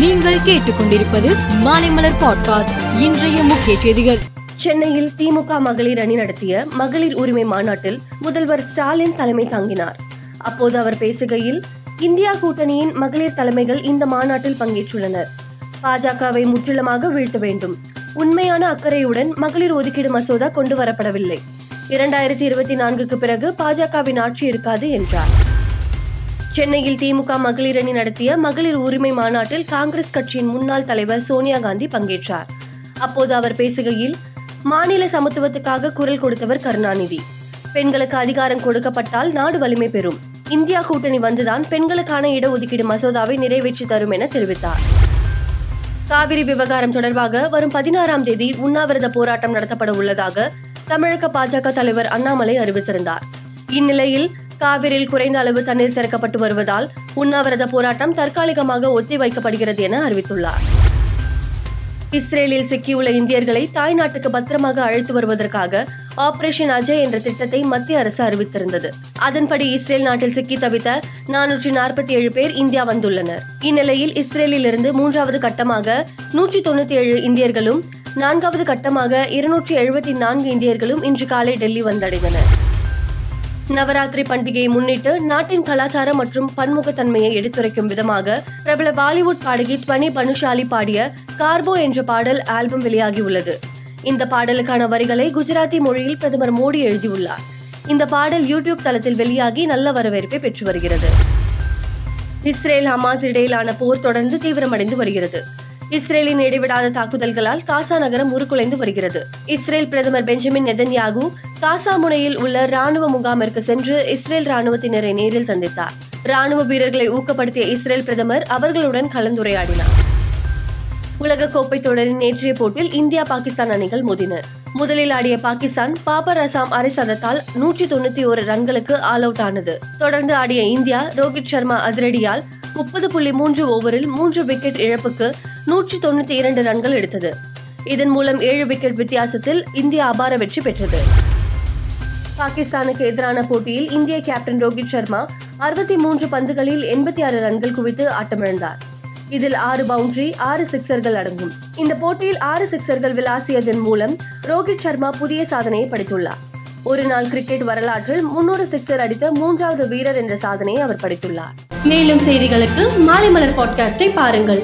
நீங்கள் கேட்டுக்கொண்டிருப்பது மாலைமலர் பாட்காஸ்ட். இன்றைய முக்கிய செய்திகள். சென்னையில் திமுக மகளிர் அணி நடத்திய மகளிர் உரிமை மாநாட்டில் முதல்வர் ஸ்டாலின் தலைமை தாங்கினார். அப்போது அவர் பேசுகையில் இந்தியா கூட்டணியின் மகளிர் தலைமைகள் இந்த மாநாட்டில் பங்கேற்றுள்ளனர். பாஜகவை முற்றிலுமாக வீழ்த்த வேண்டும். உண்மையான அக்கறையுடன் மகளிர் ஒதுக்கீடு மசோதா கொண்டு வரப்படவில்லை இரண்டாயிரத்தி இருபத்தி நான்குக்கு பிறகு பாஜகவின் ஆட்சி இருக்காது என்றார். சென்னையில் திமுக மகளிர் அணி நடத்திய மகளிர் உரிமை மாநாட்டில் காங்கிரஸ் கட்சியின் முன்னாள் தலைவர் சோனியா காந்தி பங்கேற்றார். அப்போது அவர் பேசுகையில் மாநில சமத்துவத்துக்காக குரல் கொடுத்தவர் கருணாநிதி. பெண்களுக்கு அதிகாரம் கொடுக்கப்பட்டால் நாடு வலிமை பெறும். இந்தியா கூட்டணி வந்துதான் பெண்களுக்கான இடஒதுக்கீடு மசோதாவை நிறைவேற்றி தரும் என தெரிவித்தார். காவிரி விவகாரம் தொடர்பாக வரும் பதினாறாம் தேதி உண்ணாவிரத போராட்டம் நடத்தப்பட உள்ளதாக தமிழக பாஜக தலைவர் அண்ணாமலை அறிவித்திருந்தார். இந்நிலையில் காவிரியில் குறைந்த அளவு தண்ணீர் திறக்கப்பட்டு வருவதால் உண்ணாவிரத போராட்டம் தற்காலிகமாக ஒத்திவைக்கப்படுகிறது என அறிவித்துள்ளார். இஸ்ரேலில் சிக்கியுள்ள இந்தியர்களை தாய்நாட்டுக்கு பத்திரமாக அழைத்து வருவதற்காக ஆபரேஷன் அஜய் என்ற திட்டத்தை மத்திய அரசு அறிவித்திருந்தது. அதன்படி இஸ்ரேல் நாட்டில் சிக்கி தவித்த நானூற்றி நாற்பத்தி ஏழு பேர் இந்தியா வந்துள்ளனர். இந்நிலையில் இஸ்ரேலில் இருந்து மூன்றாவது கட்டமாக நூற்றி தொண்ணூத்தி ஏழு இந்தியர்களும் நான்காவது கட்டமாக இருநூற்றி எழுபத்தி நான்கு இந்தியர்களும் இன்று காலை டெல்லி வந்தடைந்தனர். நவராத்திரி பண்டிகையை முன்னிட்டு நாட்டின் கலாச்சாரம் மற்றும் பன்முகத்தன்மையை எடுத்துரைக்கும் விதமாக பிரபல பாலிவுட் பாடகி துவனி பனுஷாலி பாடிய கார்போ என்ற பாடல் ஆல்பம் வெளியாகியுள்ளது. இந்த பாடலுக்கான வரிகளை குஜராத்தி மொழியில் பிரதமர் மோடி எழுதியுள்ளார். இந்த பாடல் யூடியூப் தளத்தில் வெளியாகி நல்ல வரவேற்பை பெற்று வருகிறது. இஸ்ரேல் ஹமாஸ் இடையிலான போர் தொடர்ந்து தீவிரமடைந்து வருகிறது. இஸ்ரேலின் இடைவிடாத தாக்குதல்களால் காசா நகரம் உருக்குலைந்து வருகிறது. இஸ்ரேல் பிரதமர் பெஞ்சமின் நெதன்யாகு காசா முனையில் உள்ள ராணுவ முகாமிற்கு சென்று இஸ்ரேல் ராணுவத்தினரை நேரில் சந்தித்தார். ராணுவ வீரர்களை ஊக்கப்படுத்திய இஸ்ரேல் பிரதமர் அவர்களுடன் கலந்துரையாடினார். உலகக்கோப்பை தொடரின் நேற்றைய போட்டியில் இந்தியா பாகிஸ்தான் அணிகள் மோதின. முதலில் ஆடிய பாகிஸ்தான் பாபர் அசாம் அரை சதத்தால் நூற்றி தொண்ணூத்தி ஒரு ரன்களுக்கு ஆல் அவுட் ஆனது. தொடர்ந்து ஆடிய இந்தியா ரோஹித் சர்மா அதிரடியால் முப்பது புள்ளி மூன்று ஓவரில் மூன்று விக்கெட் இழப்புக்கு நூற்றி தொண்ணூற்றி இரண்டு ரன்கள் எடுத்தது. இதன் மூலம் ஏழு விக்கெட் வித்தியாசத்தில் இந்தியா அபார வெற்றி பெற்றது. பாகிஸ்தானுக்கு எதிரான போட்டியில் இந்திய கேப்டன் ரோஹித் சர்மா அறுபத்தி மூன்று பந்துகளில் எண்பத்தி ஆறு ரன்கள் குவித்து ஆட்டமிழந்தார். இதில் ஆறு பவுண்டரி ஆறு சிக்சர்கள் அடங்கும். இந்த போட்டியில் ஆறு சிக்சர்கள் விளாசியதன் மூலம் ரோஹித் சர்மா புதிய சாதனையை படைத்துள்ளார். ஒரு நாள் கிரிக்கெட் வரலாற்றில் முன்னூறு சிக்சர் அடித்த மூன்றாவது வீரர் என்ற சாதனையை அவர் படைத்துள்ளார். மேலும் செய்திகளுக்கு மாலை மலர் பாட்காஸ்டை பாருங்கள்.